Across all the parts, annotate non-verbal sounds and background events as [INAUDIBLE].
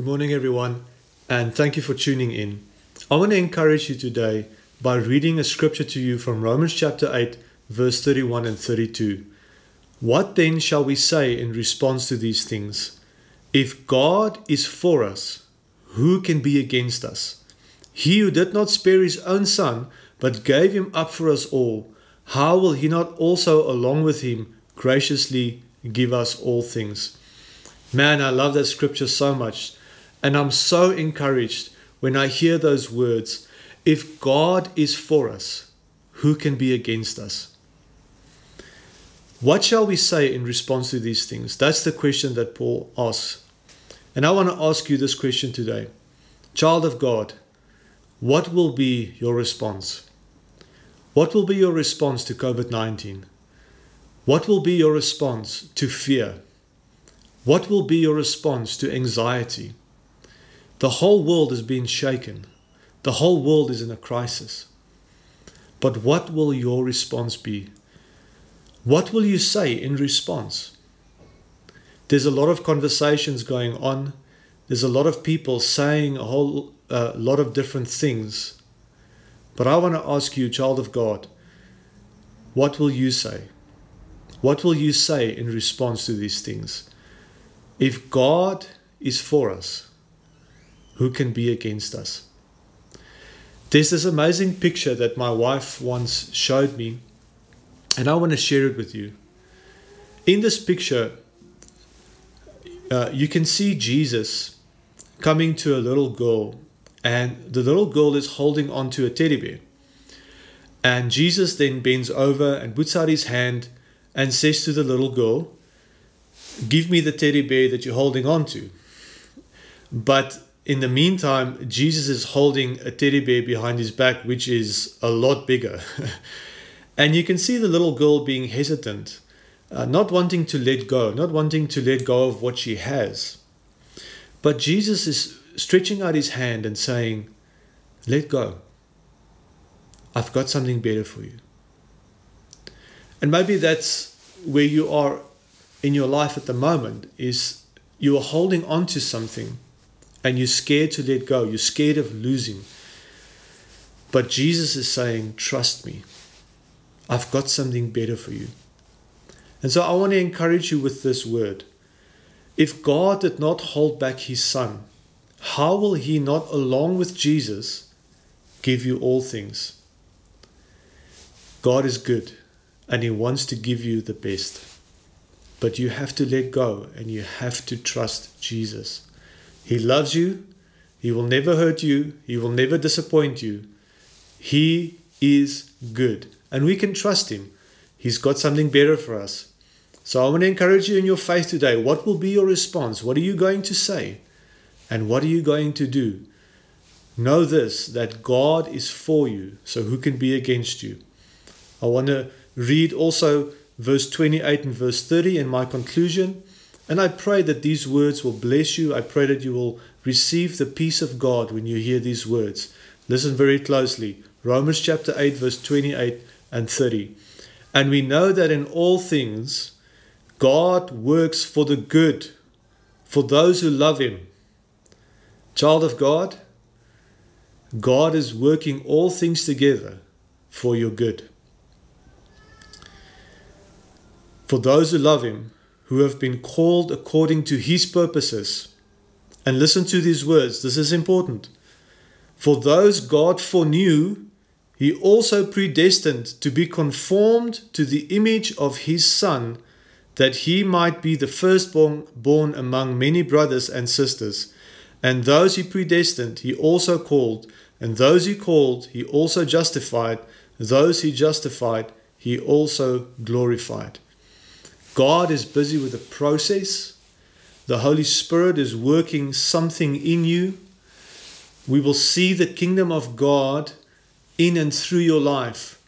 Good morning, everyone, and thank you for tuning in. I want to encourage you today by reading a scripture to you from Romans chapter 8, verse 31 and 32. What then shall we say in response to these things? If God is for us, who can be against us? He who did not spare his own son, but gave him up for us all, how will he not also, along with him, graciously give us all things? Man, I love that scripture so much. And I'm so encouraged when I hear those words. If God is for us, who can be against us? What shall we say in response to these things? That's the question that Paul asks. And I want to ask you this question today. Child of God, what will be your response? What will be your response to COVID 19? What will be your response to fear? What will be your response to anxiety? The whole world is being shaken. The whole world is in a crisis. But what will your response be? What will you say in response? There's a lot of conversations going on. There's a lot of people saying a whole uh, lot of different things. But I want to ask you, child of God, what will you say? What will you say in response to these things? If God is for us, who can be against us? There's this amazing picture that my wife once showed me, and I want to share it with you. In this picture, uh, you can see Jesus coming to a little girl, and the little girl is holding onto a teddy bear. And Jesus then bends over and puts out his hand and says to the little girl, Give me the teddy bear that you're holding on to. But in the meantime, Jesus is holding a teddy bear behind his back, which is a lot bigger. [LAUGHS] and you can see the little girl being hesitant, uh, not wanting to let go, not wanting to let go of what she has. But Jesus is stretching out his hand and saying, Let go. I've got something better for you. And maybe that's where you are in your life at the moment is you are holding on to something and you're scared to let go. You're scared of losing. But Jesus is saying, Trust me. I've got something better for you. And so I want to encourage you with this word. If God did not hold back his son, how will he not, along with Jesus, give you all things? God is good and he wants to give you the best. But you have to let go and you have to trust Jesus. He loves you. He will never hurt you. He will never disappoint you. He is good. And we can trust Him. He's got something better for us. So I want to encourage you in your faith today. What will be your response? What are you going to say? And what are you going to do? Know this that God is for you. So who can be against you? I want to read also verse 28 and verse 30 in my conclusion. And I pray that these words will bless you. I pray that you will receive the peace of God when you hear these words. Listen very closely. Romans chapter 8, verse 28 and 30. And we know that in all things, God works for the good, for those who love Him. Child of God, God is working all things together for your good. For those who love Him, who have been called according to his purposes. And listen to these words, this is important. For those God foreknew, he also predestined to be conformed to the image of his Son, that he might be the firstborn born among many brothers and sisters. And those he predestined, he also called, and those he called, he also justified, those he justified, he also glorified. God is busy with the process. The Holy Spirit is working something in you. We will see the kingdom of God in and through your life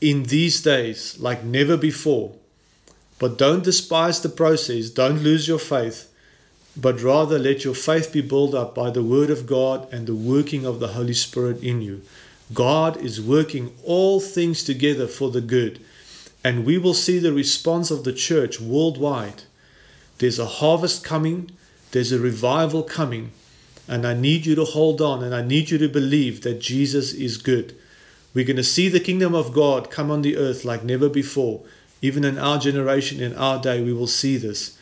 in these days like never before. But don't despise the process, don't lose your faith, but rather let your faith be built up by the Word of God and the working of the Holy Spirit in you. God is working all things together for the good and we will see the response of the church worldwide. There's a harvest coming, there's a revival coming, And I need you to hold on and I need you to believe that Jesus is good. We're going to see the kingdom of God come on the earth like never before. Even in our generation, in our day, we will see this.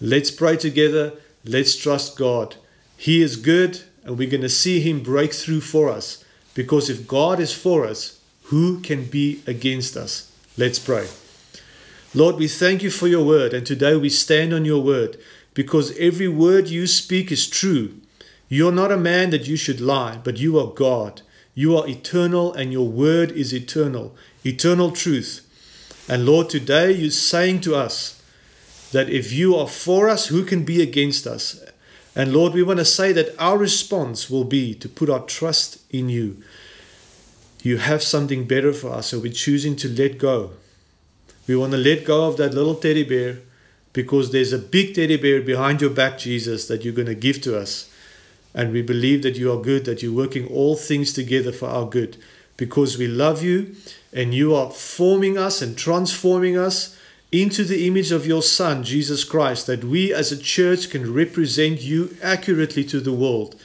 Let's pray together. Let's trust God. He is good, and we're going to see Him break through for us. Because if God is for us, who can be against us? Let's pray. Lord, we thank you for your word, and today we stand on your word because every word you speak is true. You're not a man that you should lie, but you are God. You are eternal, and your word is eternal, eternal truth. And Lord, today you're saying to us that if you are for us, who can be against us? And Lord, we want to say that our response will be to put our trust in you. You have something better for us, so we're choosing to let go. We want to let go of that little teddy bear because there's a big teddy bear behind your back, Jesus, that you're going to give to us. And we believe that you are good, that you're working all things together for our good because we love you and you are forming us and transforming us into the image of your Son, Jesus Christ, that we as a church can represent you accurately to the world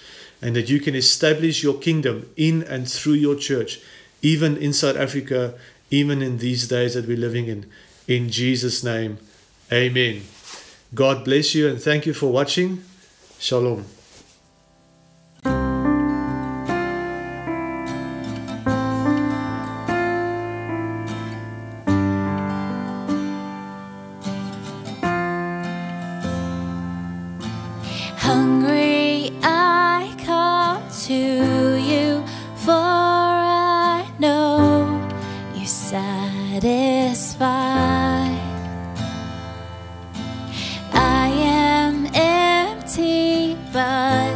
and that you can establish your kingdom in and through your church, even in South Africa, even in these days that we're living in. In Jesus' name, amen. God bless you and thank you for watching. Shalom. But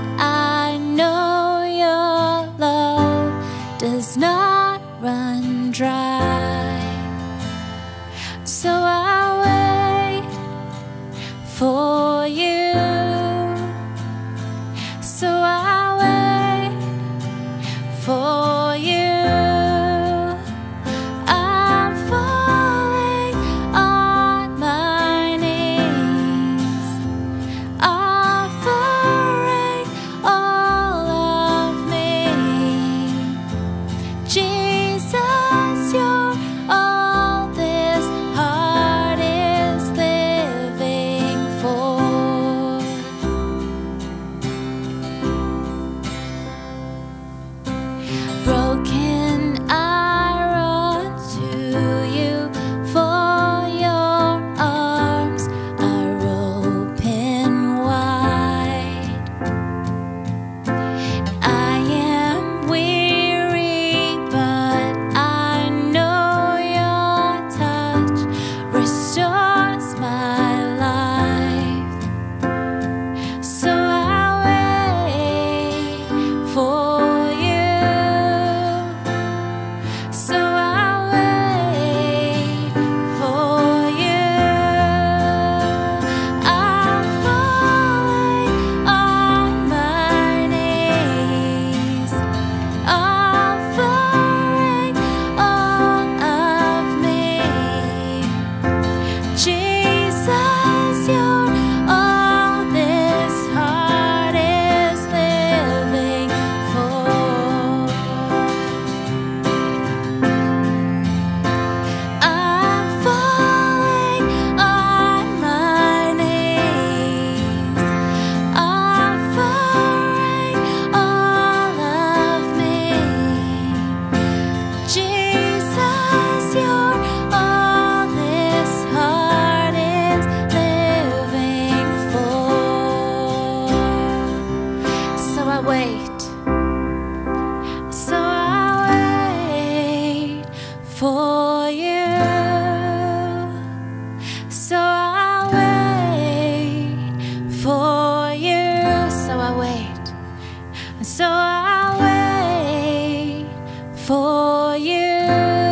you.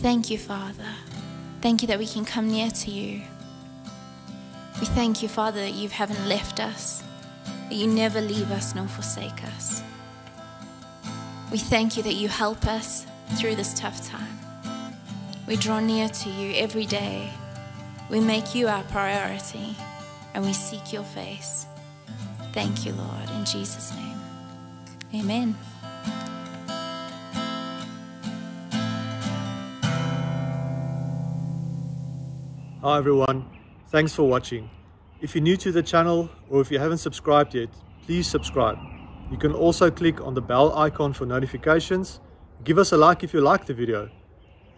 Thank you, Father. Thank you that we can come near to you. We thank you, Father, that you haven't left us, that you never leave us nor forsake us. We thank you that you help us through this tough time. We draw near to you every day. We make you our priority and we seek your face. Thank you, Lord, in Jesus' name. Amen. Hi everyone, thanks for watching. If you're new to the channel or if you haven't subscribed yet, please subscribe. You can also click on the bell icon for notifications. Give us a like if you like the video.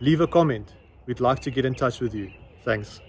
Leave a comment. We'd like to get in touch with you. Thanks.